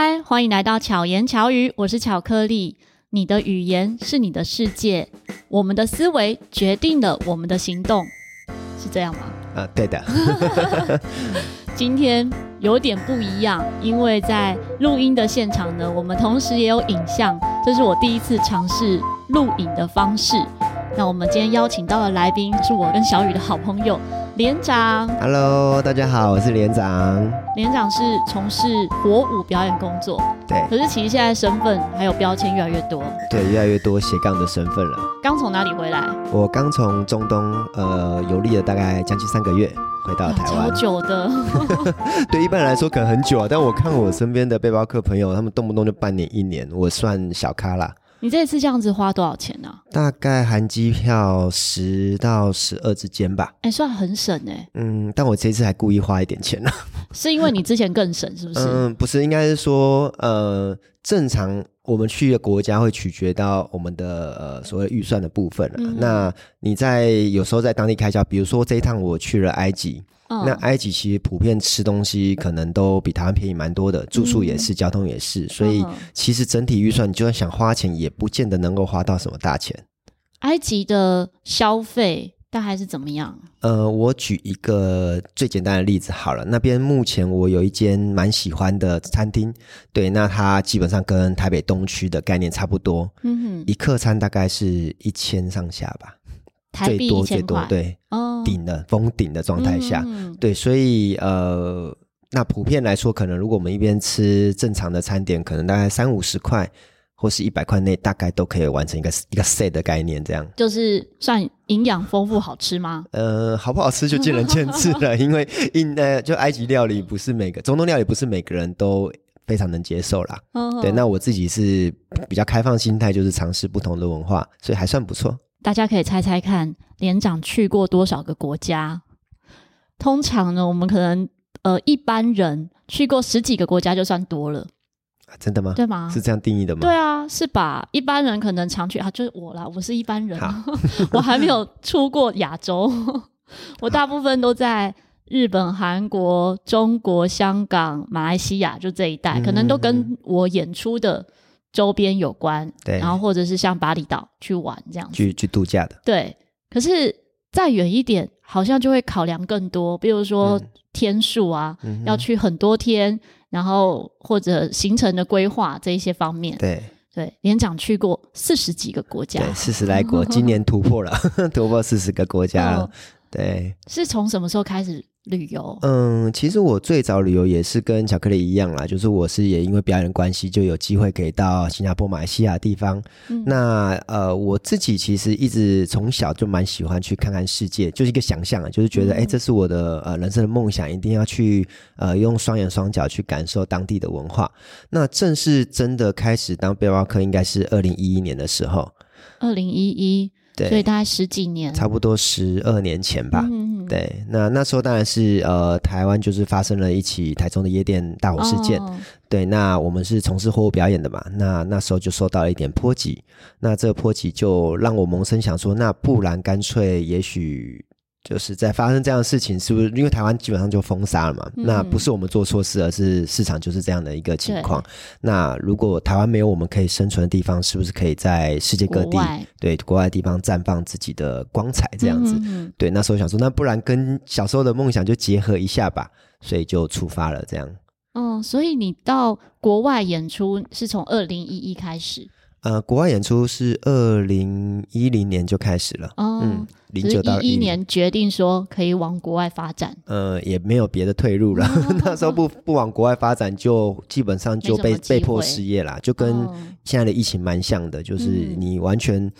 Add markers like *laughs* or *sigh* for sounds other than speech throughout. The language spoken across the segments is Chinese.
嗨，欢迎来到巧言巧语，我是巧克力。你的语言是你的世界，我们的思维决定了我们的行动，是这样吗？啊，对的。*laughs* 今天有点不一样，因为在录音的现场呢，我们同时也有影像，这是我第一次尝试录影的方式。那我们今天邀请到的来宾是我跟小雨的好朋友连长。Hello，大家好，我是连长。连长是从事火舞表演工作，对。可是其实现在身份还有标签越来越多，对，越来越多斜杠的身份了。刚从哪里回来？我刚从中东呃游历了大概将近三个月，回到台湾。好久的。*laughs* 对一般人来说可能很久啊，但我看我身边的背包客朋友，他们动不动就半年、一年，我算小咖啦。你这次这样子花多少钱呢？啊？大概含机票十到十二之间吧。哎、欸，算很省哎、欸。嗯，但我这次还故意花一点钱呢。*laughs* 是因为你之前更省，是不是？嗯，不是，应该是说，呃，正常我们去的国家会取决到我们的呃所谓预算的部分啊。嗯、那你在有时候在当地开销，比如说这一趟我去了埃及。Oh. 那埃及其实普遍吃东西可能都比台湾便宜蛮多的，住宿也是，嗯、交通也是，所以其实整体预算你就算想花钱，也不见得能够花到什么大钱。埃及的消费大概是怎么样？呃，我举一个最简单的例子好了，那边目前我有一间蛮喜欢的餐厅，对，那它基本上跟台北东区的概念差不多，嗯哼，一客餐大概是一千上下吧。最多最多对，哦，顶的封顶的状态下，嗯、对，所以呃，那普遍来说，可能如果我们一边吃正常的餐点，可能大概三五十块或是一百块内，大概都可以完成一个一个 set 的概念，这样就是算营养丰富，好吃吗？呃，好不好吃就见仁见智了，因为因 *laughs* 呃，就埃及料理不是每个中东料理不是每个人都非常能接受啦。哦、对，那我自己是比较开放心态，就是尝试不同的文化，所以还算不错。大家可以猜猜看，连长去过多少个国家？通常呢，我们可能呃一般人去过十几个国家就算多了。啊，真的吗？对吗？是这样定义的吗？对啊，是吧？一般人可能常去啊，就是我啦，我是一般人，*laughs* 我还没有出过亚洲，我大部分都在日本、韩国、中国、香港、马来西亚就这一带，可能都跟我演出的。周边有关，对，然后或者是像巴厘岛去玩这样子，去去度假的，对。可是再远一点，好像就会考量更多，比如说天数啊，嗯、要去很多天，然后或者行程的规划这一些方面，对对。连长去过四十几个国家，对，四十来国，*laughs* 今年突破了，*laughs* 突破四十个国家了，哦、对。是从什么时候开始？旅游，嗯，其实我最早旅游也是跟巧克力一样啦，就是我是也因为表演关系，就有机会可以到新加坡、马来西亚地方。嗯、那呃，我自己其实一直从小就蛮喜欢去看看世界，就是一个想象啊，就是觉得哎、嗯，这是我的呃人生的梦想，一定要去呃用双眼双脚去感受当地的文化。那正式真的开始当背包客，应该是二零一一年的时候。二零一一。对，所以大概十几年，差不多十二年前吧。嗯、对，那那时候当然是呃，台湾就是发生了一起台中的夜店大火事件。哦、对，那我们是从事货物表演的嘛，那那时候就受到了一点波及。那这个波及就让我萌生想说，那不然干脆也许。就是在发生这样的事情，是不是因为台湾基本上就封杀了嘛？嗯、那不是我们做错事，而是市场就是这样的一个情况。那如果台湾没有我们可以生存的地方，是不是可以在世界各地对国外的地方绽放自己的光彩？这样子，嗯、哼哼对。那时候想说，那不然跟小时候的梦想就结合一下吧，所以就出发了。这样。嗯，所以你到国外演出是从二零一一开始。呃，国外演出是二零一零年就开始了，哦、嗯，零九到一一年决定说可以往国外发展，呃，也没有别的退路了。哦、*laughs* 那时候不不往国外发展，就基本上就被被迫失业了，就跟现在的疫情蛮像的，就是你完全、嗯、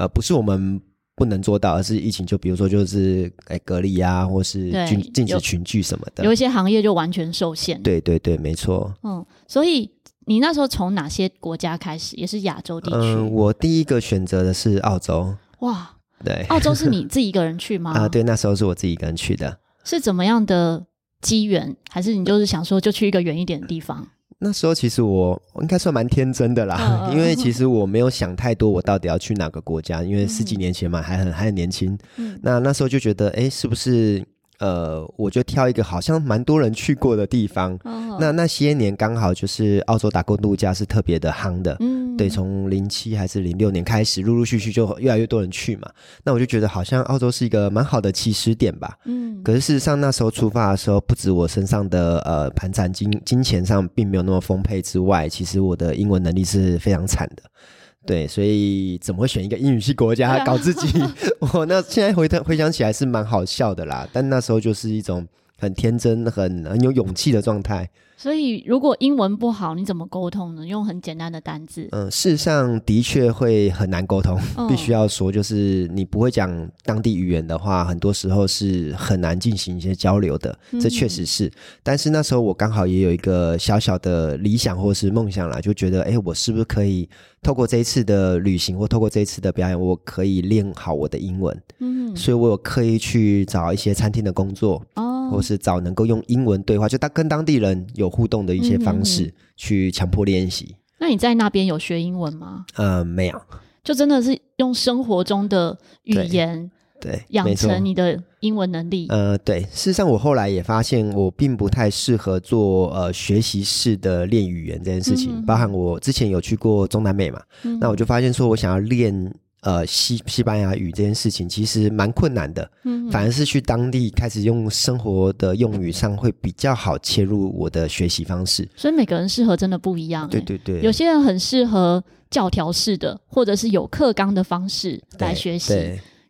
呃不是我们不能做到，而是疫情就比如说就是哎隔离啊，或是禁禁止群聚什么的，有一些行业就完全受限。对对对，没错。嗯，所以。你那时候从哪些国家开始？也是亚洲地区？嗯，我第一个选择的是澳洲。哇，对，澳洲是你自己一个人去吗？*laughs* 啊，对，那时候是我自己一个人去的。是怎么样的机缘？还是你就是想说就去一个远一点的地方？那时候其实我应该算蛮天真的啦，嗯、*laughs* 因为其实我没有想太多，我到底要去哪个国家？因为十几年前嘛，还很还很年轻。嗯，那那时候就觉得，哎，是不是？呃，我就挑一个好像蛮多人去过的地方。哦、那那些年刚好就是澳洲打工度假是特别的夯的，嗯，对，从零七还是零六年开始，陆陆续续就越来越多人去嘛。那我就觉得好像澳洲是一个蛮好的起始点吧。嗯，可是事实上那时候出发的时候，不止我身上的呃盘缠金金钱上并没有那么丰沛之外，其实我的英文能力是非常惨的。对，所以怎么会选一个英语系国家搞自己？*laughs* 我那现在回头回想起来是蛮好笑的啦，但那时候就是一种很天真、很很有勇气的状态。所以，如果英文不好，你怎么沟通呢？用很简单的单字。嗯，事实上的确会很难沟通，哦、*laughs* 必须要说，就是你不会讲当地语言的话，很多时候是很难进行一些交流的。这确实是。嗯、但是那时候我刚好也有一个小小的理想或是梦想啦，就觉得，哎，我是不是可以透过这一次的旅行或透过这一次的表演，我可以练好我的英文。嗯，所以我有刻意去找一些餐厅的工作。哦。或是找能够用英文对话，就当跟当地人有互动的一些方式去强迫练习。那你在那边有学英文吗？呃，没有，就真的是用生活中的语言对养成你的英文能力。呃，对，事实上我后来也发现，我并不太适合做呃学习式的练语言这件事情。嗯、包含我之前有去过中南美嘛，嗯、那我就发现说我想要练。呃，西西班牙语这件事情其实蛮困难的，嗯，反而是去当地开始用生活的用语上会比较好切入我的学习方式。所以每个人适合真的不一样，对对对。有些人很适合教条式的，或者是有课纲的方式来学习。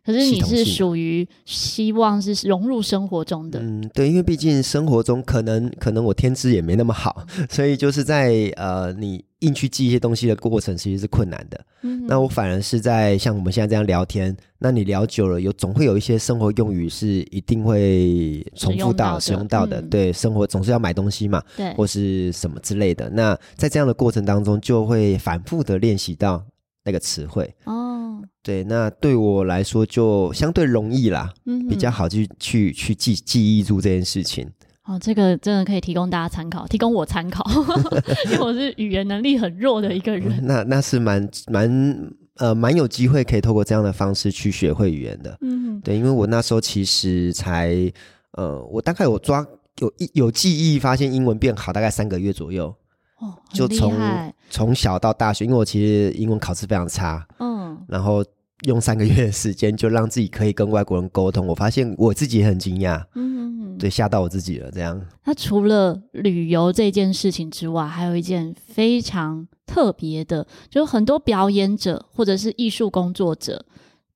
可是你是属于希望是融入生活中的，嗯，对，因为毕竟生活中可能可能我天资也没那么好，*laughs* 所以就是在呃你硬去记一些东西的过程其实是困难的。嗯，那我反而是在像我们现在这样聊天，那你聊久了有总会有一些生活用语是一定会重复到使用到的，对，生活总是要买东西嘛，对，或是什么之类的。那在这样的过程当中，就会反复的练习到那个词汇哦。对，那对我来说就相对容易啦，嗯，比较好去去去记记忆住这件事情。哦，这个真的可以提供大家参考，提供我参考，*laughs* 因为我是语言能力很弱的一个人。嗯、那那是蛮蛮呃蛮有机会可以透过这样的方式去学会语言的。嗯哼，对，因为我那时候其实才呃，我大概有抓有一有记忆，发现英文变好大概三个月左右。哦，就从从小到大学，因为我其实英文考试非常差。嗯，然后。用三个月的时间就让自己可以跟外国人沟通，我发现我自己也很惊讶，嗯对，吓到我自己了。这样，那除了旅游这件事情之外，还有一件非常特别的，就是很多表演者或者是艺术工作者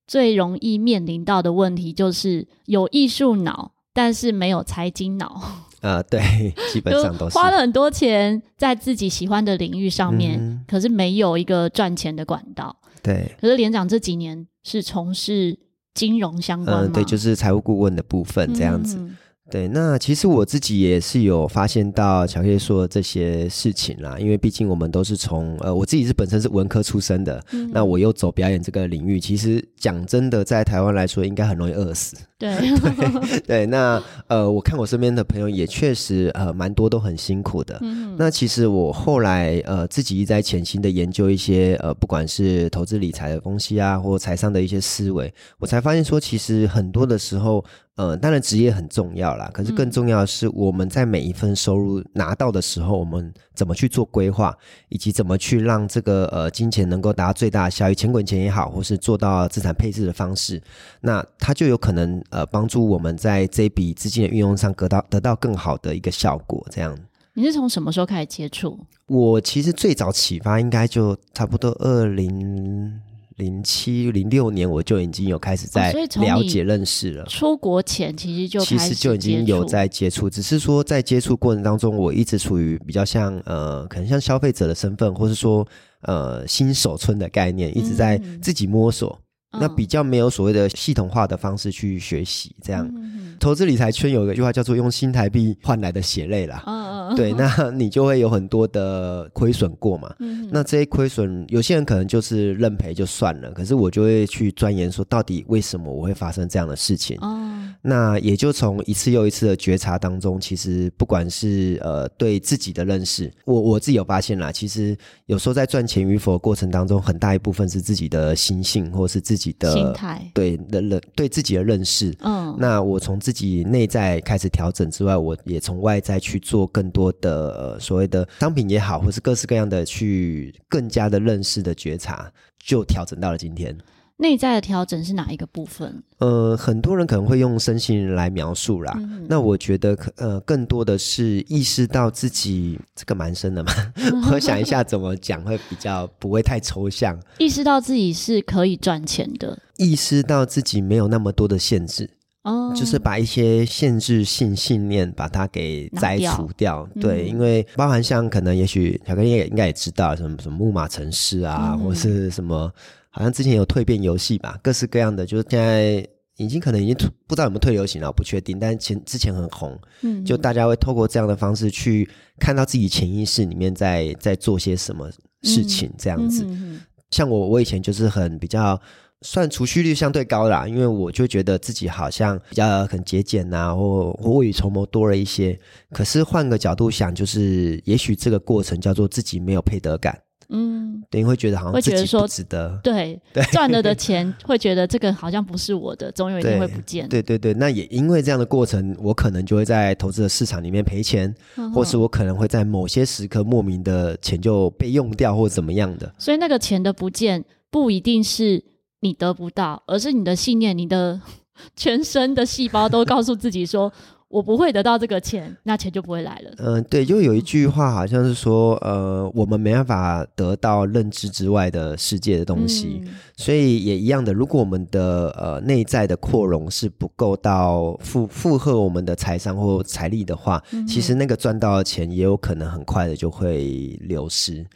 最容易面临到的问题，就是有艺术脑，但是没有财经脑。呃，*laughs* 对，基本上都是花了很多钱在自己喜欢的领域上面，嗯、可是没有一个赚钱的管道。对，可是连长这几年是从事金融相关吗？嗯，对，就是财务顾问的部分这样子。嗯对，那其实我自己也是有发现到巧克力说的这些事情啦，因为毕竟我们都是从呃，我自己是本身是文科出身的，嗯、那我又走表演这个领域，其实讲真的，在台湾来说，应该很容易饿死。*laughs* 对对对，那呃，我看我身边的朋友也确实呃，蛮多都很辛苦的。嗯、那其实我后来呃，自己一直在潜心的研究一些呃，不管是投资理财的东西啊，或财商的一些思维，我才发现说，其实很多的时候。呃，当然职业很重要啦，可是更重要的是我们在每一份收入拿到的时候，我们怎么去做规划，以及怎么去让这个呃金钱能够达到最大的效益，钱滚钱也好，或是做到资产配置的方式，那它就有可能呃帮助我们在这笔资金的运用上得到得到更好的一个效果。这样，你是从什么时候开始接触？我其实最早启发应该就差不多二零。零七零六年我就已经有开始在了解认识了。出国前其实就其实就已经有在接触，只是说在接触过程当中，我一直处于比较像呃，可能像消费者的身份，或是说呃新手村的概念，一直在自己摸索。嗯、那比较没有所谓的系统化的方式去学习，这样。嗯、投资理财圈有一个句话叫做“用新台币换来的血泪”啦。嗯对，那你就会有很多的亏损过嘛。嗯、那这些亏损，有些人可能就是认赔就算了，可是我就会去钻研说，到底为什么我会发生这样的事情？哦、那也就从一次又一次的觉察当中，其实不管是呃对自己的认识，我我自己有发现啦，其实有时候在赚钱与否的过程当中，很大一部分是自己的心性，或是自己的心态，对的认对自己的认识。嗯，那我从自己内在开始调整之外，我也从外在去做更多的、呃、所谓的商品也好，或是各式各样的去更加的认识的觉察，就调整到了今天。内在的调整是哪一个部分？呃，很多人可能会用身心灵来描述啦。嗯、那我觉得，呃，更多的是意识到自己这个蛮深的嘛。*laughs* 我想一下怎么讲会比较不会太抽象。意识到自己是可以赚钱的，意识到自己没有那么多的限制。哦，就是把一些限制性信念把它给摘除掉。掉对，嗯、因为包含像可能，也许小哥也应该也知道什么什么木马城市啊，嗯、或是什么。好像之前有蜕变游戏吧，各式各样的，就是现在已经可能已经不知道有没有退流行了，我不确定。但是前之前很红，嗯，就大家会透过这样的方式去看到自己潜意识里面在在做些什么事情，这样子。嗯嗯嗯、像我，我以前就是很比较算储蓄率相对高啦，因为我就觉得自己好像比较很节俭呐、啊，或或未雨绸缪多了一些。可是换个角度想，就是也许这个过程叫做自己没有配得感。嗯，等于会觉得好像自己不值得，对对，*laughs* 赚了的钱会觉得这个好像不是我的，总有一天会不见。对对对，那也因为这样的过程，我可能就会在投资的市场里面赔钱，或是我可能会在某些时刻莫名的钱就被用掉，或怎么样的。所以那个钱的不见，不一定是你得不到，而是你的信念，你的 *laughs* 全身的细胞都告诉自己说。我不会得到这个钱，那钱就不会来了。嗯、呃，对，就有一句话好像是说，呃，我们没办法得到认知之外的世界的东西，嗯、所以也一样的，如果我们的呃内在的扩容是不够到负负荷我们的财商或财力的话，嗯、其实那个赚到的钱也有可能很快的就会流失。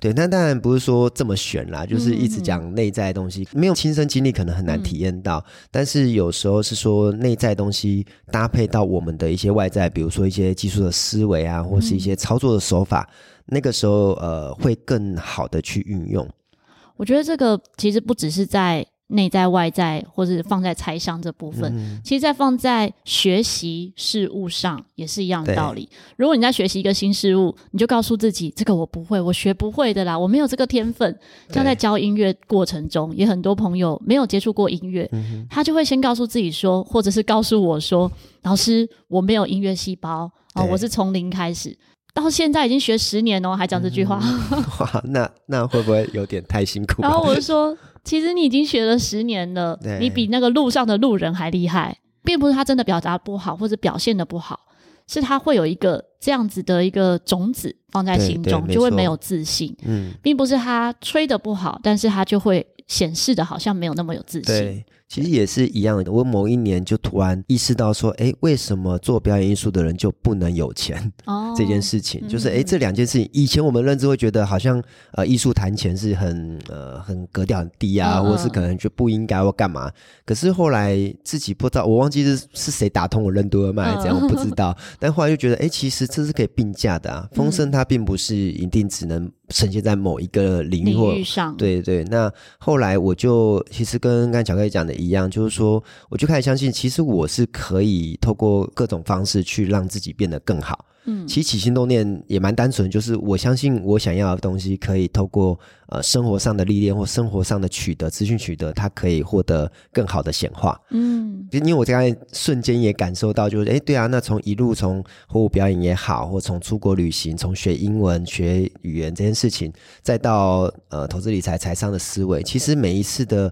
对，那当然不是说这么选啦，就是一直讲内在的东西，嗯、没有亲身经历可能很难体验到。嗯、但是有时候是说内在的东西搭配到我们的一些外在，比如说一些技术的思维啊，或是一些操作的手法，嗯、那个时候呃会更好的去运用。我觉得这个其实不只是在。内在外在，或者放在财商这部分，嗯、其实，在放在学习事物上也是一样的道理。如果你在学习一个新事物，你就告诉自己，这个我不会，我学不会的啦，我没有这个天分。像在教音乐过程中，对也很多朋友没有接触过音乐，嗯、他就会先告诉自己说，或者是告诉我说，老师，我没有音乐细胞啊，对我是从零开始，到现在已经学十年哦，还讲这句话。嗯、哇，那那会不会有点太辛苦？然后我就说。其实你已经学了十年了，对。你比那个路上的路人还厉害，并不是他真的表达不好或者表现的不好，是他会有一个这样子的一个种子放在心中，就会没有自信。嗯，并不是他吹的不好，但是他就会显示的好像没有那么有自信。其实也是一样的，我某一年就突然意识到说，哎，为什么做表演艺术的人就不能有钱？哦，这件事情就是，哎，这两件事情，以前我们认知会觉得好像，呃，艺术谈钱是很，呃，很格调很低啊，或是可能就不应该或干嘛。可是后来自己不知道，我忘记是是谁打通我任督二脉，这样我不知道。但后来就觉得，哎，其实这是可以并驾的啊。风声它并不是一定只能呈现在某一个领域或，领域上。对对。那后来我就其实跟刚才巧克力讲的。一样，就是说，我就开始相信，其实我是可以透过各种方式去让自己变得更好。嗯，其实起心动念也蛮单纯，就是我相信我想要的东西，可以透过呃生活上的历练或生活上的取得资讯取得，它可以获得更好的显化。嗯，因为我刚才瞬间也感受到，就是哎，对啊，那从一路从火舞表演也好，或从出国旅行，从学英文学语言这件事情，再到呃投资理财财商的思维，其实每一次的。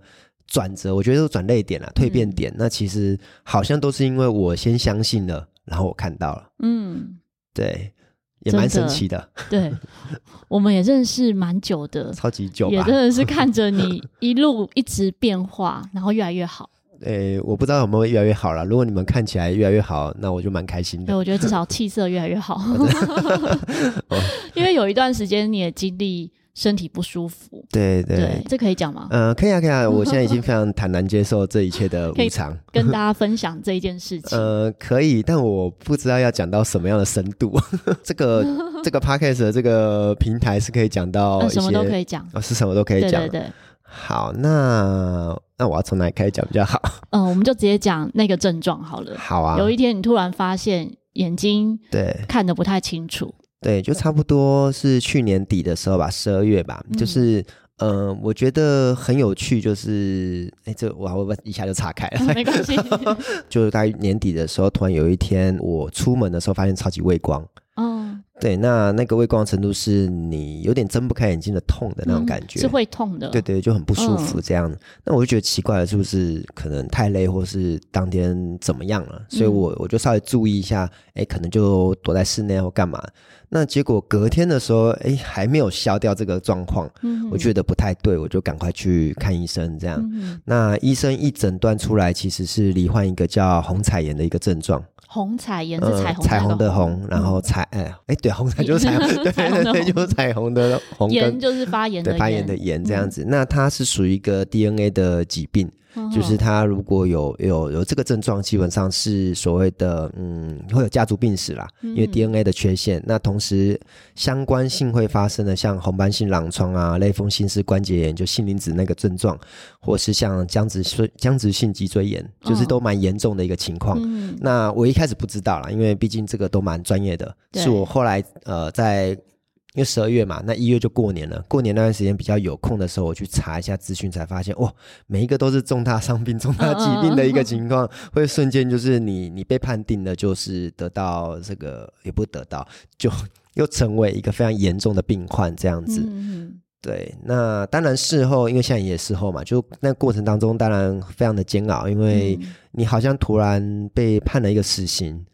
转折，我觉得都转泪点了，蜕变点。嗯、那其实好像都是因为我先相信了，然后我看到了。嗯，对，也蛮神奇的。的对，*laughs* 我们也认识蛮久的，超级久，也真的是看着你一路一直变化，然后越来越好。诶，我不知道有没有越来越好了。如果你们看起来越来越好，那我就蛮开心的。对，我觉得至少气色越来越好，*laughs* *laughs* 因为有一段时间你的经历。身体不舒服，对对，对，这可以讲吗？嗯、呃，可以啊，可以啊。*laughs* 我现在已经非常坦然接受这一切的无常，跟大家分享这一件事情。呃，可以，但我不知道要讲到什么样的深度。*laughs* 这个 *laughs* 这个 podcast 的这个平台是可以讲到、呃、什么都可以讲，哦，是什么都可以讲。对对对。好，那那我要从哪里开始讲比较好？嗯，我们就直接讲那个症状好了。好啊。有一天你突然发现眼睛对看得不太清楚。对，就差不多是去年底的时候吧，十二月吧，嗯、就是。嗯、呃，我觉得很有趣，就是哎，这我我一下就岔开了，*laughs* 没关系。*laughs* 就是大概年底的时候，突然有一天我出门的时候，发现超级畏光。哦，对，那那个畏光程度是你有点睁不开眼睛的痛的那种感觉，嗯、是会痛的。对对，就很不舒服这样。嗯、那我就觉得奇怪了，是不是可能太累，或是当天怎么样了？所以我我就稍微注意一下，哎，可能就躲在室内或干嘛。那结果隔天的时候，哎，还没有消掉这个状况，嗯、我觉得不太对，我就赶快去看医生。这样，嗯、那医生一诊断出来，其实是罹患一个叫虹彩炎的一个症状。虹彩颜是彩虹，彩虹的红，然后彩，哎，哎，对，红彩就是 *laughs* 彩虹，对对对，就是彩虹的红。炎就是发炎的发炎的炎这样子。那它是属于一个 DNA 的疾病。就是他如果有有有这个症状，基本上是所谓的嗯，会有家族病史啦，因为 DNA 的缺陷。嗯、那同时相关性会发生的，像红斑性狼疮啊、类风湿性关节炎，就杏林子那个症状，或是像僵直性僵直性脊椎炎，就是都蛮严重的一个情况。嗯、那我一开始不知道啦，因为毕竟这个都蛮专业的，是我后来呃在。因为十二月嘛，那一月就过年了。过年那段时间比较有空的时候，我去查一下资讯，才发现哇，每一个都是重大伤病、重大疾病的一个情况，会瞬间就是你你被判定的就是得到这个，也不得到，就又成为一个非常严重的病患这样子。嗯、对，那当然事后，因为现在也事后嘛，就那过程当中当然非常的煎熬，因为你好像突然被判了一个死刑。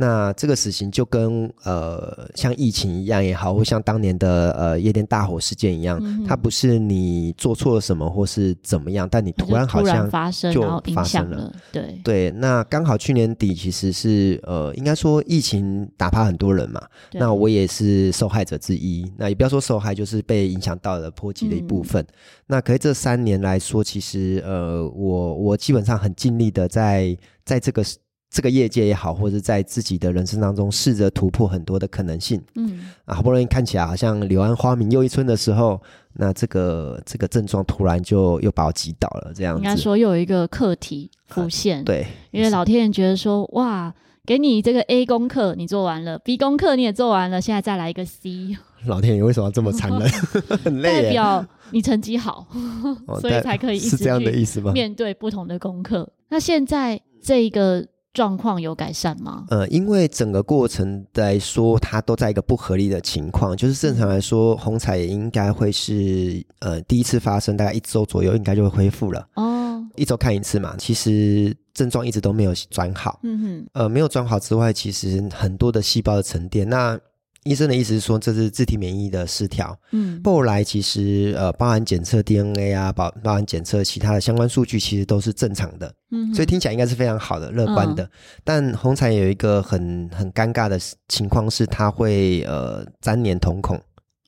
那这个死刑就跟呃像疫情一样也好，或像当年的呃夜店大火事件一样，嗯、它不是你做错了什么或是怎么样，但你突然好像就发生了，影响了。对对，那刚好去年底其实是呃应该说疫情打趴很多人嘛，那我也是受害者之一。那也不要说受害，就是被影响到了波及的一部分。嗯、那可是这三年来说，其实呃我我基本上很尽力的在在这个。这个业界也好，或者在自己的人生当中试着突破很多的可能性。嗯，啊，好不容易看起来好像柳暗花明又一村的时候，那这个这个症状突然就又把我击倒了，这样子。应该说又有一个课题浮现。啊、对，因为老天爷觉得说，哇，给你这个 A 功课你做完了，B 功课你也做完了，现在再来一个 C。老天爷为什么要这么残忍？*laughs* 很累。代表你成绩好，*laughs* 所以才可以一直是这样的意思吗？面对不同的功课。那现在这个。状况有改善吗？呃，因为整个过程来说，它都在一个不合理的情况。就是正常来说，红彩也应该会是呃第一次发生，大概一周左右应该就会恢复了。哦，一周看一次嘛。其实症状一直都没有转好。嗯哼。呃，没有转好之外，其实很多的细胞的沉淀。那医生的意思是说，这是自体免疫的失调。嗯，后来其实呃，包含检测 DNA 啊，包包含检测其他的相关数据，其实都是正常的。嗯，所以听起来应该是非常好的、乐观的。嗯、但红彩有一个很很尴尬的情况是，它会呃粘连瞳孔。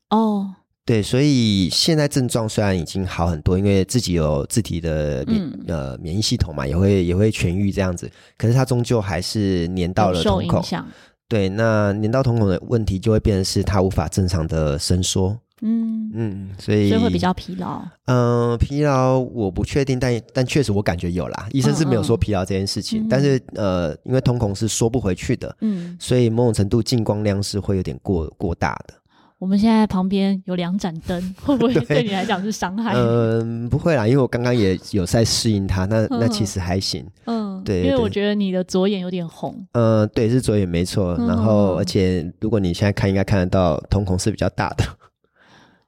哦，对，所以现在症状虽然已经好很多，因为自己有自体的免、嗯、呃免疫系统嘛，也会也会痊愈这样子。可是它终究还是粘到了瞳孔。对，那粘到瞳孔的问题就会变成是它无法正常的伸缩，嗯嗯，所以所以会比较疲劳。嗯、呃，疲劳我不确定，但但确实我感觉有啦。医生是没有说疲劳这件事情，嗯嗯，但是呃，因为瞳孔是缩不回去的，嗯，所以某种程度进光量是会有点过过大的。我们现在旁边有两盏灯，会不会对你来讲是伤害？*laughs* 嗯、呃，不会啦，因为我刚刚也有在适应它，那那其实还行。嗯，对，因为我觉得你的左眼有点红。嗯、呃，对，是左眼没错。然后，而且如果你现在看，应该看得到瞳孔是比较大的。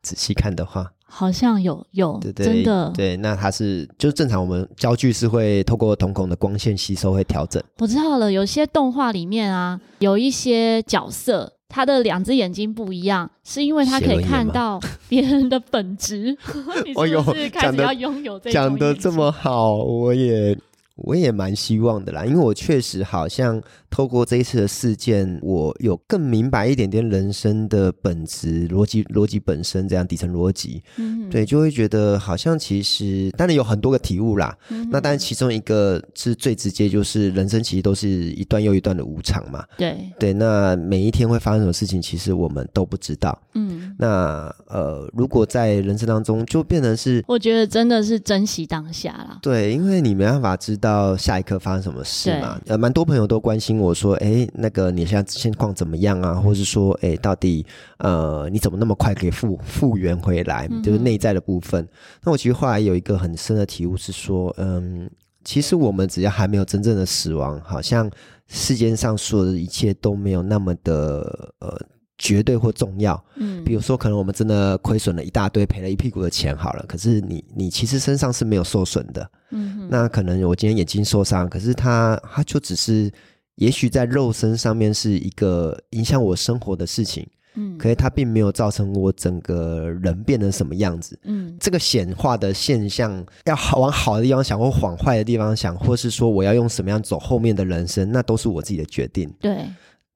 仔细看的话，好像有有，对对真的对。那它是就是正常，我们焦距是会透过瞳孔的光线吸收会调整。我知道了，有些动画里面啊，有一些角色。他的两只眼睛不一样，是因为他可以看到别人的本质。*laughs* 你是不是开始要拥有这种？讲得这么好，我也我也蛮希望的啦，因为我确实好像透过这一次的事件，我有更明白一点点人生的本质、逻辑、逻辑本身这样底层逻辑。嗯，对，就会觉得好像其实当然有很多个体悟啦。嗯，那当然其中一个是最直接，就是人生其实都是一段又一段的无常嘛。对对，那每一天会发生什么事情，其实我们都不知道。嗯，那呃，如果在人生当中就变成是，我觉得真的是珍惜当下啦。对，因为你没办法知道。到下一刻发生什么事嘛？呃，蛮多朋友都关心我说，哎，那个你现在现况怎么样啊？或是说，哎，到底呃你怎么那么快可以复复原回来？就是内在的部分。嗯、那我其实后来有一个很深的体悟是说，嗯，其实我们只要还没有真正的死亡，好像世间上所有的一切都没有那么的呃。绝对或重要，嗯，比如说，可能我们真的亏损了一大堆，赔了一屁股的钱，好了，可是你你其实身上是没有受损的，嗯，那可能我今天眼睛受伤，可是它它就只是，也许在肉身上面是一个影响我生活的事情，嗯，可是它并没有造成我整个人变成什么样子，嗯，这个显化的现象，要好往好的地方想，或往坏的地方想，或是说我要用什么样走后面的人生，那都是我自己的决定，对。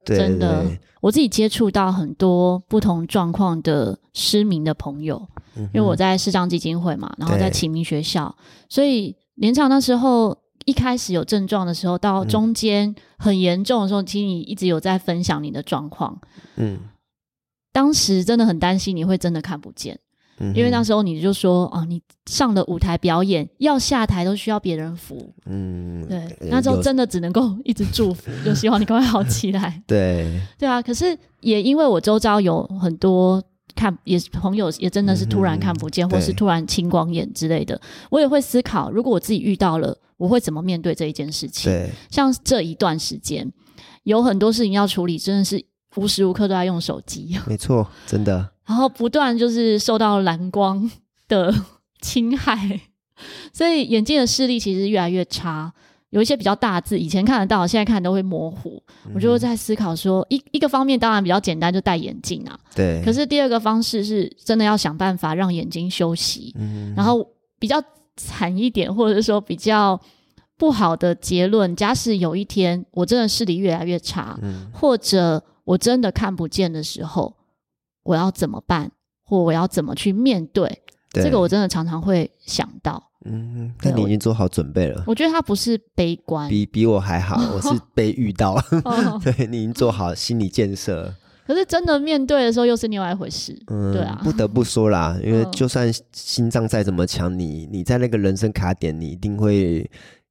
真的，我自己接触到很多不同状况的失明的朋友，嗯、因为我在视障基金会嘛，然后在启明学校，所以连长那时候一开始有症状的时候，到中间很严重的时候，嗯、其实你一直有在分享你的状况，嗯，当时真的很担心你会真的看不见。因为那时候你就说啊，你上了舞台表演，要下台都需要别人扶。嗯，对，那时候真的只能够一直祝福，就希望你赶快好起来。对，*laughs* 对啊。可是也因为我周遭有很多看也朋友也真的是突然看不见，嗯、或是突然青光眼之类的，我也会思考，如果我自己遇到了，我会怎么面对这一件事情？对，像这一段时间有很多事情要处理，真的是无时无刻都在用手机。*laughs* 没错，真的。然后不断就是受到蓝光的 *laughs* 侵害，所以眼睛的视力其实越来越差。有一些比较大字，以前看得到，现在看都会模糊。嗯、我就在思考说，一一个方面当然比较简单，就戴眼镜啊。对。可是第二个方式是真的要想办法让眼睛休息。嗯。然后比较惨一点，或者说比较不好的结论，假使有一天我真的视力越来越差，嗯、或者我真的看不见的时候。我要怎么办，或我要怎么去面对？对这个我真的常常会想到。嗯，但你已经做好准备了。我，我觉得他不是悲观，比比我还好。我是 *laughs* 被遇到，哦、*laughs* 对你已经做好心理建设。*laughs* 可是真的面对的时候，又是另外一回事。嗯，对啊，不得不说啦，因为就算心脏再怎么强，你你在那个人生卡点，你一定会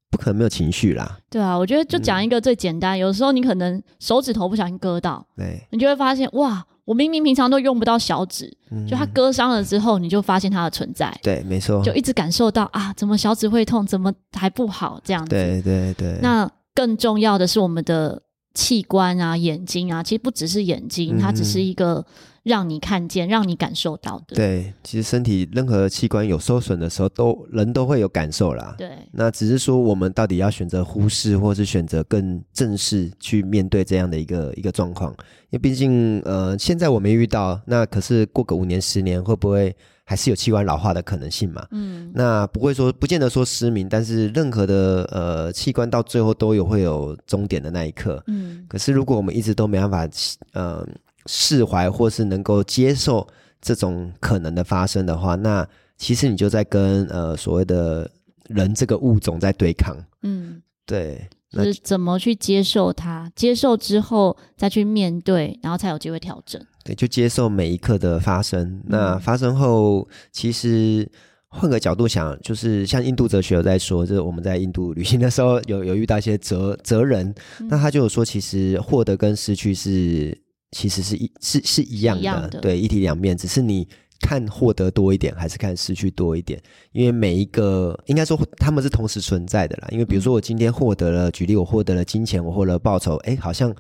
不可能没有情绪啦。对啊，我觉得就讲一个最简单，嗯、有时候你可能手指头不小心割到，对，你就会发现哇。我明明平常都用不到小指，嗯、就它割伤了之后，你就发现它的存在。对，没错。就一直感受到啊，怎么小指会痛？怎么还不好？这样子。对对对。那更重要的是我们的器官啊，眼睛啊，其实不只是眼睛，嗯、它只是一个。让你看见，让你感受到的。对，其实身体任何器官有受损的时候，都人都会有感受啦。对，那只是说我们到底要选择忽视，或是选择更正式去面对这样的一个一个状况。因为毕竟，呃，现在我没遇到，那可是过个五年、十年，会不会还是有器官老化的可能性嘛？嗯，那不会说，不见得说失明，但是任何的呃器官到最后都有会有终点的那一刻。嗯，可是如果我们一直都没办法，呃。释怀或是能够接受这种可能的发生的话，那其实你就在跟呃所谓的人这个物种在对抗。嗯，对，就是怎么去接受它，接受之后再去面对，然后才有机会调整。对，就接受每一刻的发生。那发生后，其实换个角度想，就是像印度哲学有在说，就是我们在印度旅行的时候有有遇到一些哲哲人，嗯、那他就有说，其实获得跟失去是。其实是一是是一样的，样的对，一体两面，只是你看获得多一点，还是看失去多一点。因为每一个应该说他们是同时存在的啦。因为比如说我今天获得了，嗯、举例我获得了金钱，我获得了报酬，哎，好像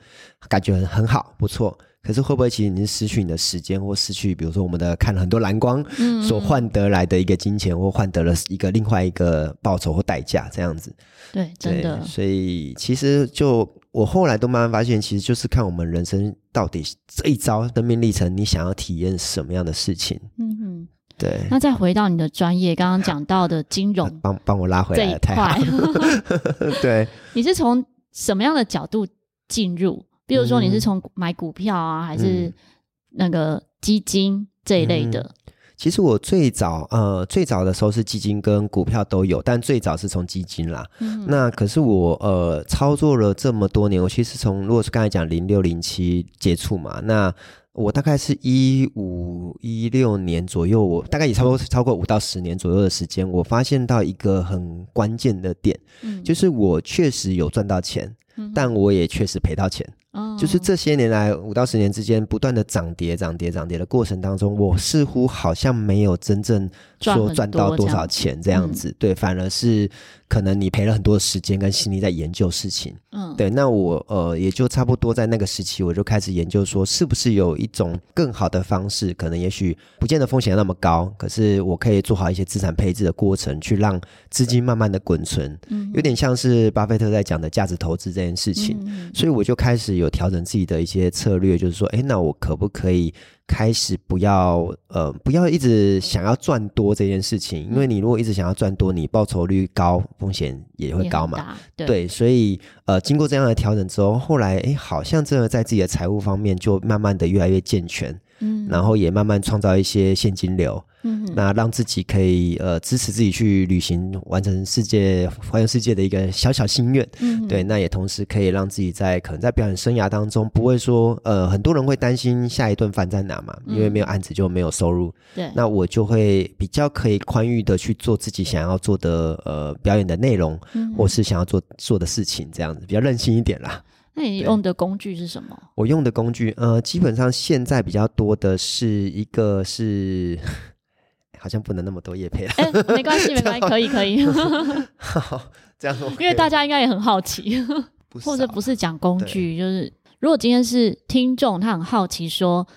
感觉很很好，不错。可是会不会其实你是失去你的时间，或失去比如说我们的看了很多蓝光所换得来的一个金钱，嗯、或换得了一个另外一个报酬或代价这样子？对，真的。所以其实就我后来都慢慢发现，其实就是看我们人生到底这一招生命历程，你想要体验什么样的事情？嗯哼。对。那再回到你的专业，刚刚讲到的 *laughs* 金融，帮帮我拉回来，这一块。*laughs* 对。*laughs* 你是从什么样的角度进入？比如说，你是从买股票啊，嗯、还是那个基金这一类的？嗯其实我最早呃最早的时候是基金跟股票都有，但最早是从基金啦。嗯、那可是我呃操作了这么多年，我其实从如果是刚才讲零六零七接触嘛，那我大概是一五一六年左右，我大概也差不多超过五到十年左右的时间，我发现到一个很关键的点，嗯、就是我确实有赚到钱，嗯、但我也确实赔到钱。就是这些年来五到十年之间不断的涨跌、涨跌、涨跌的过程当中，我似乎好像没有真正说赚到多少钱这样子，对，反而是。可能你赔了很多时间跟心力在研究事情，嗯，对，那我呃也就差不多在那个时期，我就开始研究说，是不是有一种更好的方式，可能也许不见得风险那么高，可是我可以做好一些资产配置的过程，去让资金慢慢的滚存，嗯，有点像是巴菲特在讲的价值投资这件事情，嗯，所以我就开始有调整自己的一些策略，就是说，诶，那我可不可以？开始不要呃，不要一直想要赚多这件事情，因为你如果一直想要赚多，你报酬率高，风险也会高嘛。对，对，所以呃，经过这样的调整之后，后来哎，好像真的在自己的财务方面就慢慢的越来越健全。嗯，然后也慢慢创造一些现金流，嗯，那让自己可以呃支持自己去旅行，完成世界环游世界的一个小小心愿，嗯，对，那也同时可以让自己在可能在表演生涯当中不会说呃很多人会担心下一顿饭在哪嘛，因为没有案子就没有收入，对、嗯，那我就会比较可以宽裕的去做自己想要做的呃表演的内容，嗯，或是想要做做的事情，这样子比较任性一点啦。那你用的工具是什么？我用的工具，呃，基本上现在比较多的是一个是，*laughs* 好像不能那么多叶配了。哎、欸，没关系，没关系，*laughs* 可以，可以。*laughs* 好，这样说，因为大家应该也很好奇，或者不是讲工具，对就是如果今天是听众，他很好奇说，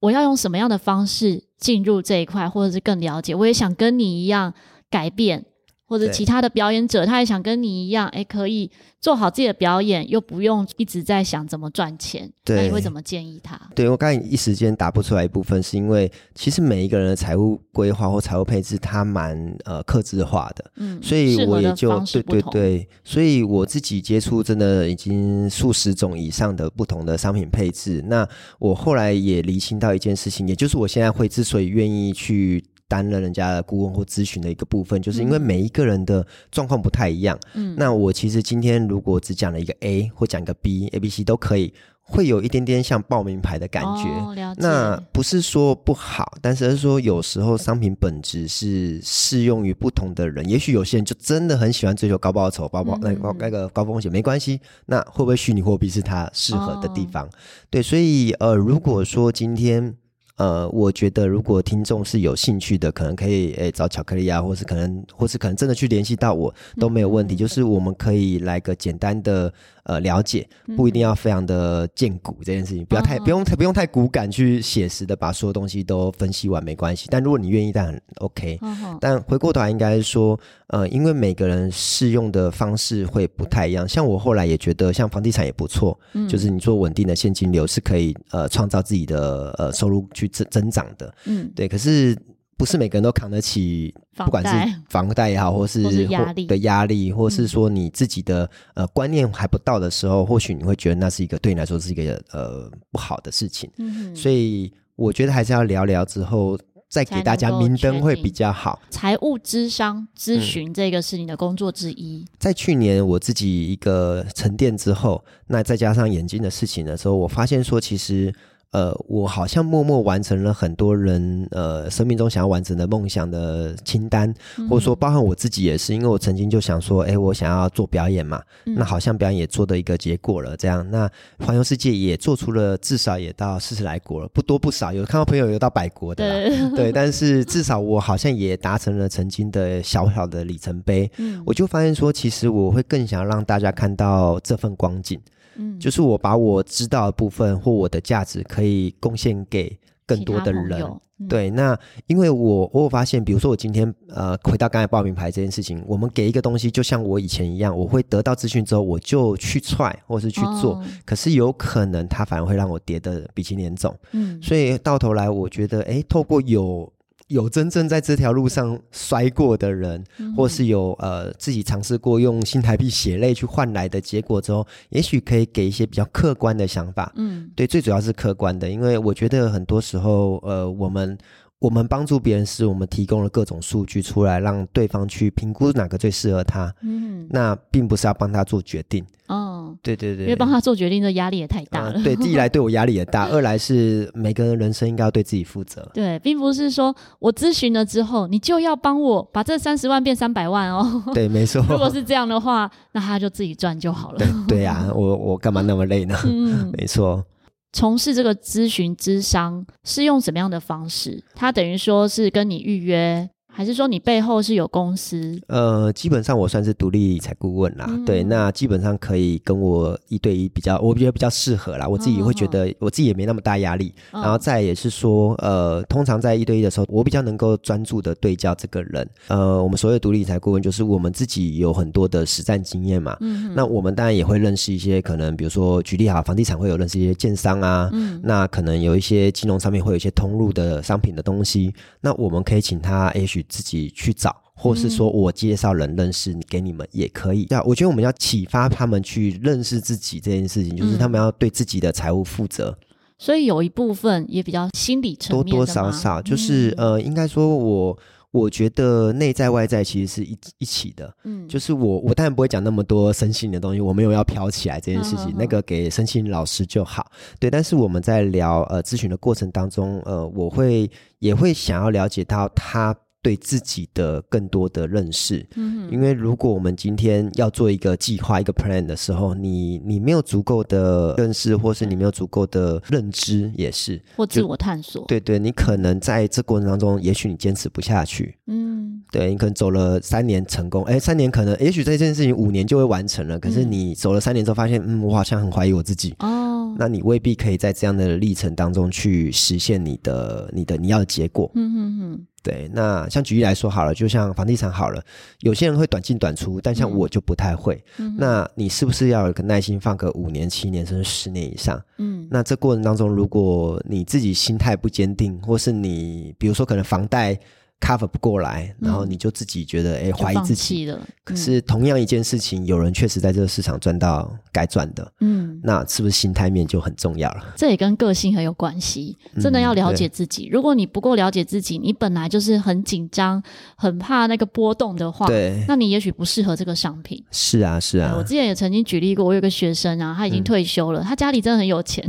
我要用什么样的方式进入这一块，或者是更了解，我也想跟你一样改变。或者其他的表演者，他也想跟你一样，哎，可以做好自己的表演，又不用一直在想怎么赚钱。对，那你会怎么建议他？对，我刚才一时间答不出来一部分，是因为其实每一个人的财务规划或财务配置，它蛮呃克制化的。嗯，所以我也就对对对，所以我自己接触真的已经数十种以上的不同的商品配置。那我后来也厘清到一件事情，也就是我现在会之所以愿意去。担任人家的顾问或咨询的一个部分，就是因为每一个人的状况不太一样。嗯，那我其实今天如果只讲了一个 A 或讲一个 B，A、B、C 都可以，会有一点点像报名牌的感觉。那不是说不好，但是是说有时候商品本质是适用于不同的人。也许有些人就真的很喜欢追求高报酬、高报那个那个高风险，没关系。那会不会虚拟货币是他适合的地方？哦，对，所以呃，如果说今天。呃，我觉得如果听众是有兴趣的，可能可以诶找巧克力啊，或是可能，或是可能真的去联系到我都没有问题。就是我们可以来个简单的呃了解，不一定要非常的见骨这件事情，不要太不用太不用太骨感去写实的把所有东西都分析完没关系。但如果你愿意，但很 OK。嗯、但回过头来应该是说，呃，因为每个人适用的方式会不太一样。像我后来也觉得，像房地产也不错，嗯、就是你做稳定的现金流是可以呃创造自己的呃收入。去增增长的，嗯，对，可是不是每个人都扛得起，不管是房贷也好，或是压力的压力，或是说你自己的呃观念还不到的时候，或许你会觉得那是一个对你来说是一个呃不好的事情。嗯，所以我觉得还是要聊聊之后再给大家明灯会比较好。财务咨商咨询这个是你的工作之一。在去年我自己一个沉淀之后，那再加上眼睛的事情的时候，我发现说其实。呃，我好像默默完成了很多人呃生命中想要完成的梦想的清单，嗯、或者说包含我自己也是，因为我曾经就想说，哎，我想要做表演嘛，嗯、那好像表演也做的一个结果了，这样，那环游世界也做出了至少也到四十来国了，不多不少，有看到朋友有到百国的啦，对，对，但是至少我好像也达成了曾经的小小的里程碑，嗯、我就发现说，其实我会更想让大家看到这份光景。嗯，就是我把我知道的部分或我的价值可以贡献给更多的人。嗯、对，那因为我我有发现，比如说我今天呃回到刚才报名牌这件事情，我们给一个东西，就像我以前一样，我会得到资讯之后，我就去踹或是去做，哦、可是有可能它反而会让我跌得鼻青脸肿。嗯，所以到头来我觉得，哎，透过有。有真正在这条路上摔过的人，或是有呃自己尝试过用新台币血泪去换来的结果之后，也许可以给一些比较客观的想法。嗯，对，最主要是客观的，因为我觉得很多时候，呃，我们。我们帮助别人是，我们提供了各种数据出来，让对方去评估哪个最适合他。嗯，那并不是要帮他做决定。哦，对对对，因为帮他做决定的压力也太大了。呃、对，第一来对我压力也大，*laughs* 二来是每个人人生应该要对自己负责。对，并不是说我咨询了之后，你就要帮我把这三十万变三百万哦。对，没错。*laughs* 如果是这样的话，那他就自己赚就好了。对对呀、啊，我我干嘛那么累呢？*laughs* 嗯，没错。从事这个咨询咨商是用什么样的方式？他等于说是跟你预约。还是说你背后是有公司？呃，基本上我算是独立理财顾问啦。嗯、对，那基本上可以跟我一对一比较，我觉得比较适合啦。我自己会觉得我自己也没那么大压力。哦、然后再也是说，呃，通常在一对一的时候，我比较能够专注的对焦这个人。呃，我们所谓独立理财顾问，就是我们自己有很多的实战经验嘛。嗯。那我们当然也会认识一些可能，比如说举例哈，房地产会有认识一些建商啊。嗯。那可能有一些金融上面会有一些通路的商品的东西，那我们可以请他也许。自己去找，或是说我介绍人认识给你们也可以。对啊，我觉得我们要启发他们去认识自己这件事情，就是他们要对自己的财务负责。所以有一部分也比较心理层面的，多多少少就是呃，应该说我我觉得内在外在其实是一一起的。嗯，就是我我当然不会讲那么多身心的东西，我没有要飘起来这件事情，那个给身心老师就好。对，但是我们在聊呃咨询的过程当中，呃，我会也会想要了解到他。对自己的更多的认识，嗯，因为如果我们今天要做一个计划、一个 plan 的时候，你你没有足够的认识，或是你没有足够的认知，也是或自我探索。对对，你可能在这过程当中，也许你坚持不下去，嗯，对，你可能走了三年成功，哎，三年可能，也许这件事情五年就会完成了，可是你走了三年之后，发现，嗯，我好像很怀疑我自己。哦，那你未必可以在这样的历程当中去实现你的、你的你要的结果，嗯嗯嗯。对，那像举例来说好了，就像房地产好了，有些人会短进短出，但像我就不太会。嗯、那你是不是要有个耐心，放个五年、七年甚至十年以上？嗯，那这过程当中，如果你自己心态不坚定，或是你比如说可能房贷。Cover 不过来，然后你就自己觉得哎，怀疑自己了。可是同样一件事情，有人确实在这个市场赚到该赚的，嗯，那是不是心态面就很重要了？这也跟个性很有关系，真的要了解自己。如果你不够了解自己，你本来就是很紧张、很怕那个波动的话，对，那你也许不适合这个商品。是啊，是啊。我之前也曾经举例过，我有个学生啊，他已经退休了，他家里真的很有钱，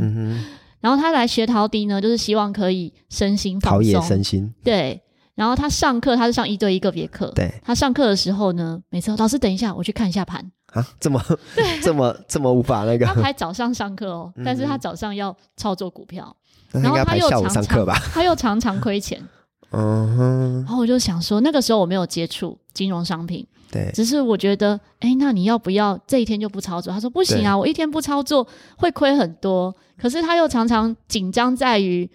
然后他来学陶笛呢，就是希望可以身心陶冶身心，对。然后他上课，他是上一对一个别课。对，他上课的时候呢，每次老师等一下，我去看一下盘啊，这么这么这么无法那个。他还早上上课哦，但是他早上要操作股票，嗯、然后他又常常他又常常亏钱。*laughs* 嗯哼。然后我就想说，那个时候我没有接触金融商品，对，只是我觉得，哎，那你要不要这一天就不操作？他说不行啊，我一天不操作会亏很多。可是他又常常紧张在于，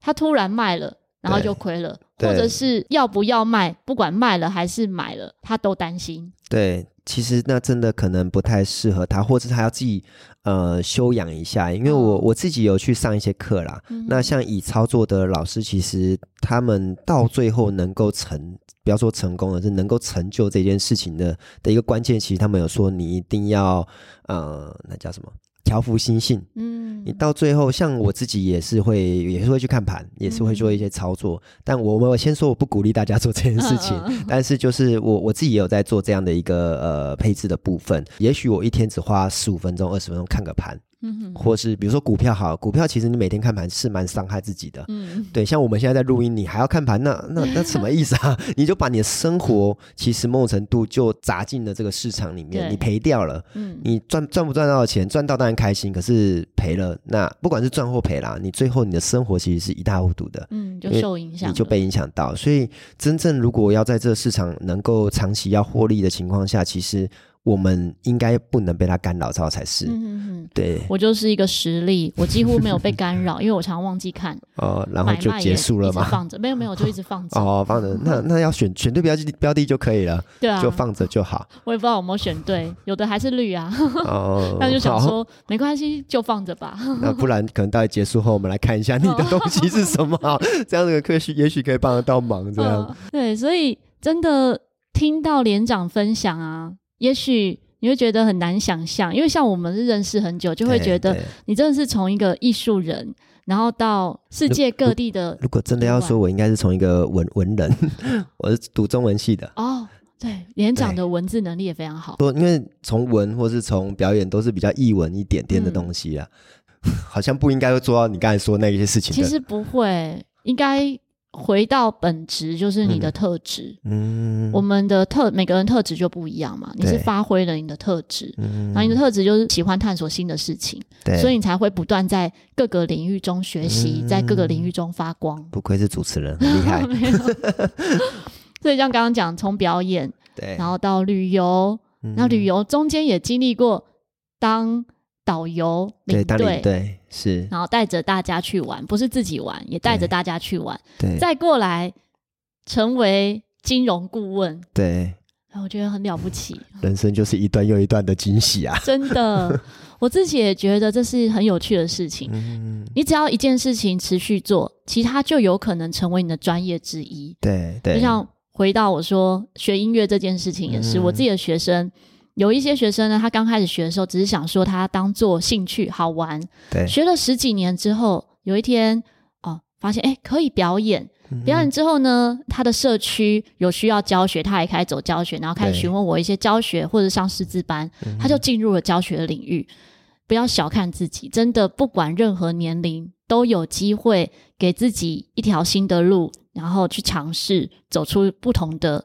他突然卖了，然后就亏了。或者是要不要卖，不管卖了还是买了，他都担心。对，其实那真的可能不太适合他，或者他要自己呃修养一下。因为我、哦、我自己有去上一些课啦。嗯、那像已操作的老师，其实他们到最后能够成，不要说成功了，是能够成就这件事情的的一个关键。其实他们有说，你一定要呃，那叫什么？调服心性，嗯，你到最后，像我自己也是会，也是会去看盘，也是会做一些操作。嗯、但我我先说，我不鼓励大家做这件事情。嗯、但是就是我我自己也有在做这样的一个呃配置的部分。也许我一天只花十五分钟、二十分钟看个盘。嗯哼，或是比如说股票好，股票其实你每天看盘是蛮伤害自己的。嗯，对，像我们现在在录音，你还要看盘，那那那什么意思啊？*laughs* 你就把你的生活其实某种程度就砸进了这个市场里面，你赔掉了。嗯，你赚赚不赚到钱？赚到当然开心，可是赔了，那不管是赚或赔啦，你最后你的生活其实是一塌糊涂的。嗯，就受影响，你就被影响到。所以真正如果要在这个市场能够长期要获利的情况下，其实。我们应该不能被他干扰到才是。嗯嗯嗯，对，我就是一个实例，我几乎没有被干扰，*laughs* 因为我常常忘记看。哦，然后就结束了嘛？放着，没有没有，就一直放着。哦，放着，那那要选选对标的标的就可以了。对啊，就放着就好。我也不知道有没有选对，有的还是绿啊。哦，*laughs* 那就想说没关系，就放着吧。那不然可能到结束后，我们来看一下你的东西是什么，*laughs* 这样子可许也许可以帮得到忙。这样对，所以真的听到连长分享啊。也许你会觉得很难想象，因为像我们是认识很久，就会觉得你真的是从一个艺术人，然后到世界各地的。如果真的要说，我应该是从一个文文人，*laughs* 我是读中文系的。哦，对，连长的文字能力也非常好。不，因为从文或是从表演都是比较艺文一点点的东西啊，嗯、*laughs* 好像不应该会做到你刚才说的那些事情。其实不会，应该。回到本质就是你的特质。嗯，我们的特每个人特质就不一样嘛。你是发挥了你的特质，然后你的特质就是喜欢探索新的事情，对，所以你才会不断在各个领域中学习，在各个领域中发光。不愧是主持人，很厉害。*laughs* 所以像刚刚讲，从表演，对，然后到旅游，然后旅游中间也经历过当。导游领队对是，然后带着大家去玩，不是自己玩，也带着大家去玩。对，再过来成为金融顾问，对，我觉得很了不起。人生就是一段又一段的惊喜啊！真的，*laughs* 我自己也觉得这是很有趣的事情。嗯，你只要一件事情持续做，其他就有可能成为你的专业之一。对对，就像回到我说学音乐这件事情，也是、嗯、我自己的学生。有一些学生呢，他刚开始学的时候，只是想说他当做兴趣好玩。对，学了十几年之后，有一天哦，发现哎可以表演。表演之后呢，他的社区有需要教学，他也开始走教学，然后开始询问我一些教学或者上师资班，他就进入了教学的领域。不要小看自己，真的不管任何年龄都有机会给自己一条新的路，然后去尝试走出不同的。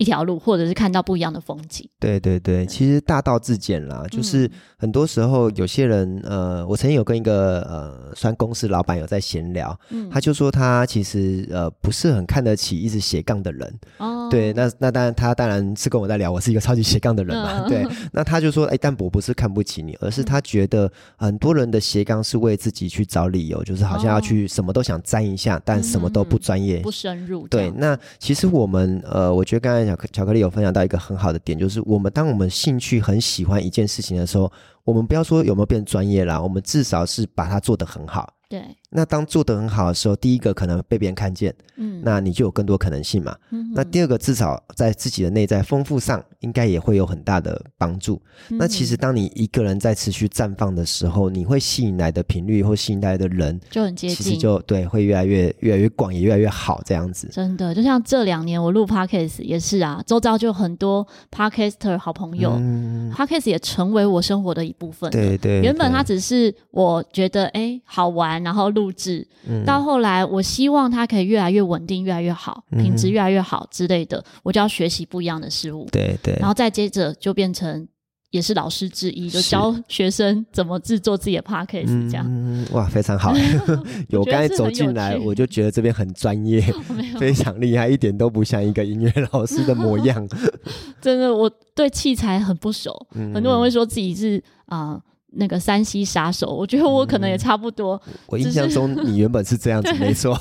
一条路，或者是看到不一样的风景。对对对，其实大道至简啦，就是很多时候有些人，呃，我曾经有跟一个呃，算公司老板有在闲聊，嗯，他就说他其实呃不是很看得起一直斜杠的人。哦，对，那那当然他当然是跟我在聊，我是一个超级斜杠的人嘛。嗯、对，*laughs* 那他就说，哎，但我不是看不起你，而是他觉得很多人的斜杠是为自己去找理由，就是好像要去什么都想沾一下，但什么都不专业、不深入。对，那其实我们呃，我觉得刚才。巧克力有分享到一个很好的点，就是我们当我们兴趣很喜欢一件事情的时候，我们不要说有没有变专业啦，我们至少是把它做得很好。对。那当做得很好的时候，第一个可能被别人看见，嗯，那你就有更多可能性嘛。嗯，那第二个至少在自己的内在丰富上，应该也会有很大的帮助。嗯、那其实当你一个人在持续绽放的时候，你会吸引来的频率或吸引来的人就很接近，其实就对，会越来越越来越广，也越来越好这样子。真的，就像这两年我录 Podcast 也是啊，周遭就很多 Podcaster 好朋友、嗯、Podcast 也成为我生活的一部分。对，对对，原本它只是我觉得哎好玩，然后录。录制，到后来，我希望它可以越来越稳定，越来越好，品质越来越好之类的，我就要学习不一样的事物。对对，然后再接着就变成也是老师之一，就教学生怎么制作自己的 podcast 这样。哇，非常好！*laughs* 有刚才走进来，我就觉得这边很专业，*laughs* 非常厉害，一点都不像一个音乐老师的模样。*laughs* 真的，我对器材很不熟，很多人会说自己是啊。那个山西杀手，我觉得我可能也差不多。嗯、我印象中你原本是这样子，*laughs* 没错。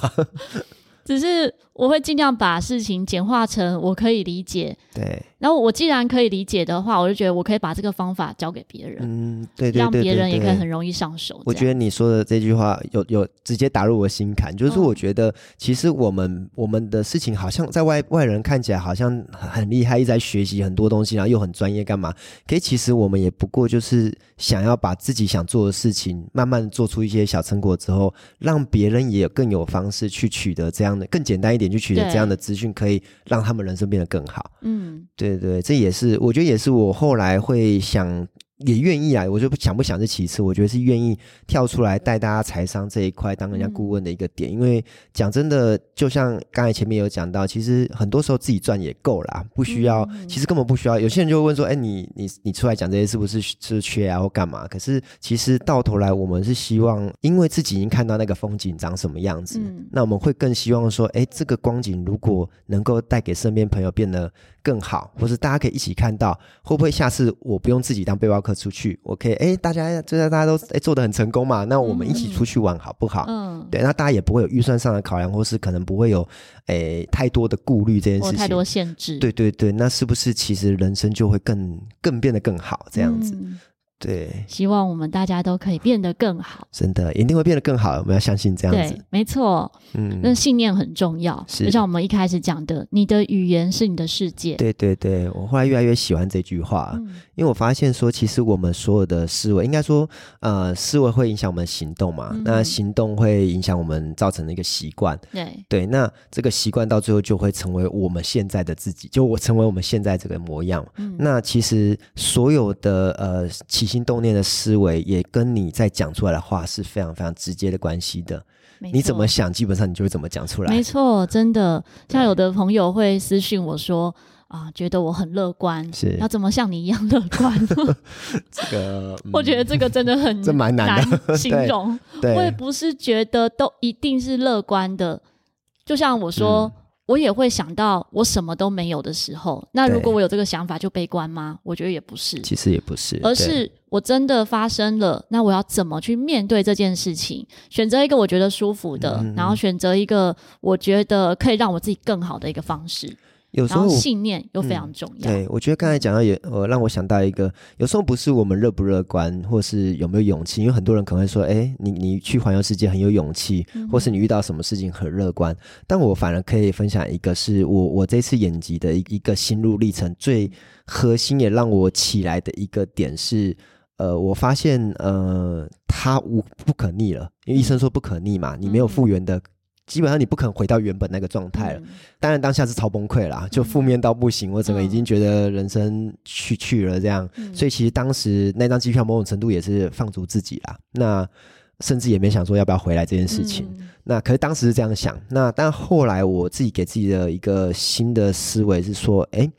*laughs* 只是我会尽量把事情简化成我可以理解。对。然后我既然可以理解的话，我就觉得我可以把这个方法教给别人，嗯，对对对，让别人也可以很容易上手。我觉得你说的这句话有有直接打入我心坎，就是我觉得其实我们、哦、我们的事情好像在外外人看起来好像很厉害，一直在学习很多东西，然后又很专业，干嘛？可以其实我们也不过就是想要把自己想做的事情慢慢做出一些小成果之后，让别人也有更有方式去取得这样的更简单一点去取得这样的资讯，可以让他们人生变得更好。嗯，对。对对，这也是我觉得也是我后来会想也愿意啊，我就想不想是其次，我觉得是愿意跳出来带大家财商这一块当人家顾问的一个点。嗯、因为讲真的，就像刚才前面有讲到，其实很多时候自己赚也够啦，不需要，嗯、其实根本不需要。有些人就会问说：“哎，你你你出来讲这些是不是是缺啊或干嘛？”可是其实到头来，我们是希望，因为自己已经看到那个风景长什么样子，嗯、那我们会更希望说：“哎，这个光景如果能够带给身边朋友变得更好，或是大家可以一起看到，会不会下次我不用自己当背包客出去，我可以哎，大家这大家都哎做得很成功嘛？那我们一起出去玩好不好？嗯，对，那大家也不会有预算上的考量，或是可能不会有哎太多的顾虑这件事情，太多限制。对对对，那是不是其实人生就会更更变得更好这样子？嗯对，希望我们大家都可以变得更好，真的一定会变得更好。我们要相信这样子，对，没错，嗯，那信念很重要。是，就像我们一开始讲的，你的语言是你的世界。对对对，我后来越来越喜欢这句话，嗯、因为我发现说，其实我们所有的思维，应该说，呃，思维会影响我们行动嘛，嗯、那行动会影响我们造成的一个习惯。对对，那这个习惯到最后就会成为我们现在的自己，就我成为我们现在这个模样。嗯、那其实所有的呃起心动念的思维也跟你在讲出来的话是非常非常直接的关系的。你怎么想，基本上你就会怎么讲出来。没错，真的。像有的朋友会私信我说啊，觉得我很乐观，是要怎么像你一样乐观？*laughs* 这个、嗯、我觉得这个真的很这蛮难形容。*laughs* 我也不是觉得都一定是乐观的。就像我说。嗯我也会想到我什么都没有的时候，那如果我有这个想法就悲观吗？我觉得也不是，其实也不是，而是我真的发生了，那我要怎么去面对这件事情？选择一个我觉得舒服的，嗯、然后选择一个我觉得可以让我自己更好的一个方式。有时候信念又非常重要。嗯、对，我觉得刚才讲到也呃，让我想到一个，有时候不是我们乐不乐观，或是有没有勇气，因为很多人可能会说，哎，你你去环游世界很有勇气，或是你遇到什么事情很乐观。嗯、但我反而可以分享一个，是我我这次演集的一一个心路历程，最核心也让我起来的一个点是，呃，我发现呃，它无不可逆了，因为医生说不可逆嘛，你没有复原的。嗯基本上你不可能回到原本那个状态了，嗯、当然当下是超崩溃啦，就负面到不行，嗯、我整个已经觉得人生去去了这样，嗯、所以其实当时那张机票某种程度也是放逐自己啦，那甚至也没想说要不要回来这件事情，嗯、那可是当时是这样想，那但后来我自己给自己的一个新的思维是说，哎、欸，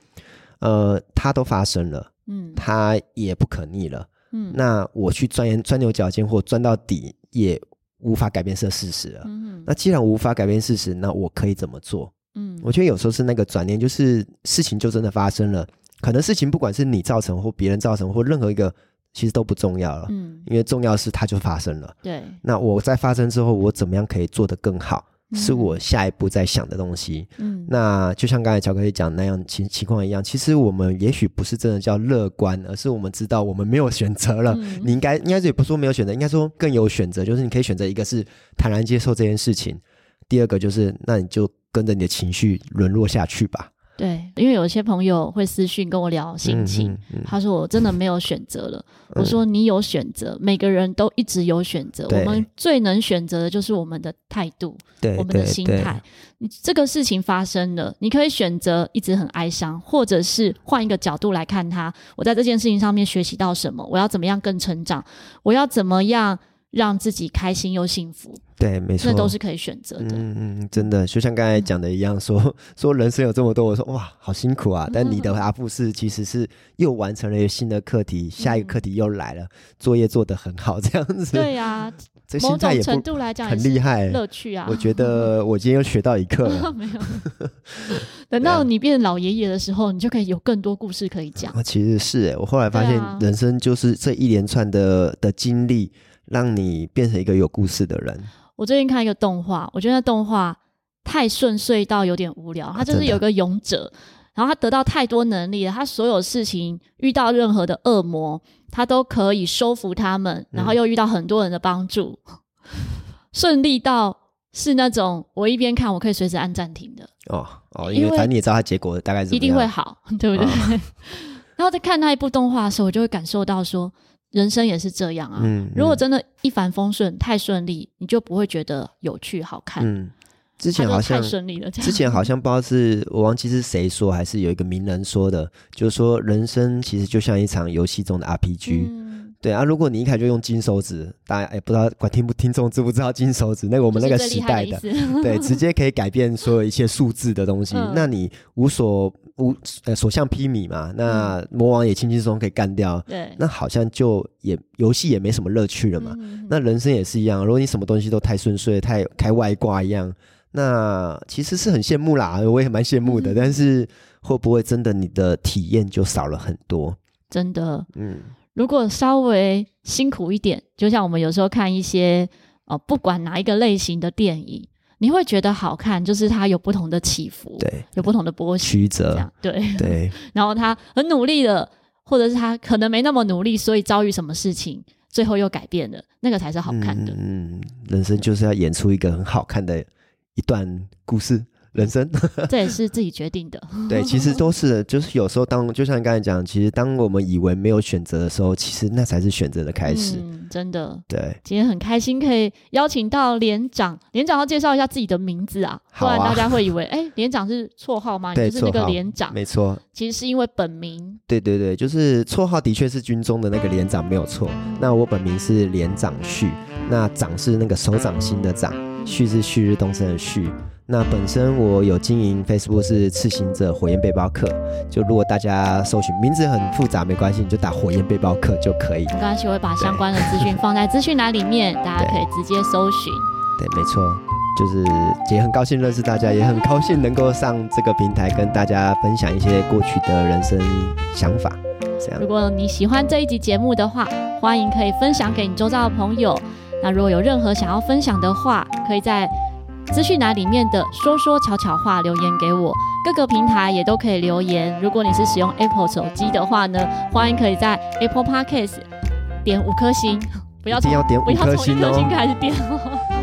呃，它都发生了，嗯，它也不可逆了，嗯，那我去钻研钻牛角尖或钻到底也。无法改变这事实了。嗯，那既然无法改变事实，那我可以怎么做？嗯，我觉得有时候是那个转念，就是事情就真的发生了。可能事情不管是你造成或别人造成或任何一个，其实都不重要了。嗯，因为重要的是它就发生了。对。那我在发生之后，我怎么样可以做得更好？是我下一步在想的东西。嗯，那就像刚才巧克力讲那样情情况一样，其实我们也许不是真的叫乐观，而是我们知道我们没有选择了。嗯、你应该应该也不说没有选择，应该说更有选择，就是你可以选择一个是坦然接受这件事情，第二个就是那你就跟着你的情绪沦落下去吧。对，因为有些朋友会私讯跟我聊心情，嗯嗯嗯、他说我真的没有选择了。嗯、我说你有选择，每个人都一直有选择。我们最能选择的就是我们的态度，对我们的心态。你这个事情发生了，你可以选择一直很哀伤，或者是换一个角度来看它。我在这件事情上面学习到什么？我要怎么样更成长？我要怎么样？让自己开心又幸福，对，没错，那都是可以选择的。嗯嗯，真的，就像刚才讲的一样，说、嗯、说人生有这么多，我说哇，好辛苦啊！但你的答复是，其实是又完成了一个新的课题，嗯、下一个课题又来了，作业做得很好，这样子。对呀、啊，这某种程度来讲很厉害，乐趣啊！我觉得 *laughs* 我今天又学到一课了。没有，*laughs* 等到你变老爷爷的时候，你就可以有更多故事可以讲。啊，其实是，我后来发现，人生就是这一连串的的经历。让你变成一个有故事的人。我最近看一个动画，我觉得那动画太顺遂到有点无聊。他就是有个勇者，然后他得到太多能力了，他所有事情遇到任何的恶魔，他都可以收服他们，然后又遇到很多人的帮助，*laughs* 顺、嗯、利到是那种我一边看我可以随时按暂停的。哦哦，因为反正你也知道他结果大概是一定会好，对不对？哦、*laughs* 然后在看那一部动画的时候，我就会感受到说。人生也是这样啊！嗯嗯、如果真的一帆风顺、太顺利，你就不会觉得有趣、好看。嗯、之前好像太顺利了，之前好像不知道是我忘记是谁说，还是有一个名人说的，就是说人生其实就像一场游戏中的 RPG。嗯对啊，如果你一开始就用金手指，大家也不知道管听不听众知不知道金手指那个我们那个时代的，的对，*laughs* 直接可以改变所有一切数字的东西。嗯、那你无所无呃所向披靡嘛，那魔王也轻轻松松可以干掉。对、嗯，那好像就也游戏也没什么乐趣了嘛。嗯、那人生也是一样，如果你什么东西都太顺遂、太开外挂一样，那其实是很羡慕啦，我也蛮羡慕的。嗯、但是会不会真的你的体验就少了很多？真的，嗯。如果稍微辛苦一点，就像我们有时候看一些哦，不管哪一个类型的电影，你会觉得好看，就是它有不同的起伏，对，有不同的波曲折，对对。对 *laughs* 然后他很努力的，或者是他可能没那么努力，所以遭遇什么事情，最后又改变了，那个才是好看的。嗯，人生就是要演出一个很好看的一段故事。人生，*laughs* 这也是自己决定的。*laughs* 对，其实都是，就是有时候当，就像你刚才讲，其实当我们以为没有选择的时候，其实那才是选择的开始。嗯，真的。对，今天很开心可以邀请到连长，连长要介绍一下自己的名字啊，不然大家会以为，哎、欸，连长是绰号吗？*laughs* 对，就是那个连长，没错。其实是因为本名。对对对，就是绰号的确是军中的那个连长没有错。那我本名是连长旭，那长是那个手掌心的掌，旭是旭日东升的旭。那本身我有经营 Facebook 是赤行者火焰背包客，就如果大家搜寻名字很复杂没关系，你就打火焰背包客就可以。没关系，我会把相关的资讯放在资讯栏里面，大家可以直接搜寻。对，没错，就是也很高兴认识大家，也很高兴能够上这个平台跟大家分享一些过去的人生想法。这样，如果你喜欢这一集节目的话，欢迎可以分享给你周遭的朋友。那如果有任何想要分享的话，可以在。资讯栏里面的说说悄悄话留言给我，各个平台也都可以留言。如果你是使用 Apple 手机的话呢，欢迎可以在 Apple Podcast 点五颗星，不要从要点五颗星哦，星开始点，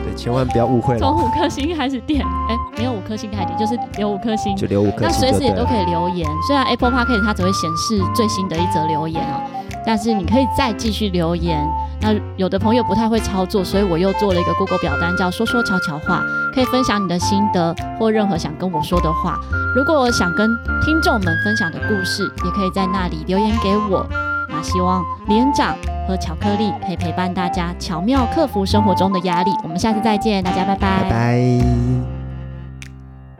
对，千万不要误会了，从五颗星开始点，哎、欸，没有五颗星开始点，就是留五颗星，就留五颗星，那随时也都可以留言。虽然 Apple Podcast 它只会显示最新的一则留言哦，但是你可以再继续留言。那有的朋友不太会操作，所以我又做了一个 Google 表单，叫“说说悄悄话”，可以分享你的心得或任何想跟我说的话。如果想跟听众们分享的故事，也可以在那里留言给我。那希望连长和巧克力可以陪伴大家，巧妙克服生活中的压力。我们下次再见，大家拜拜。拜拜。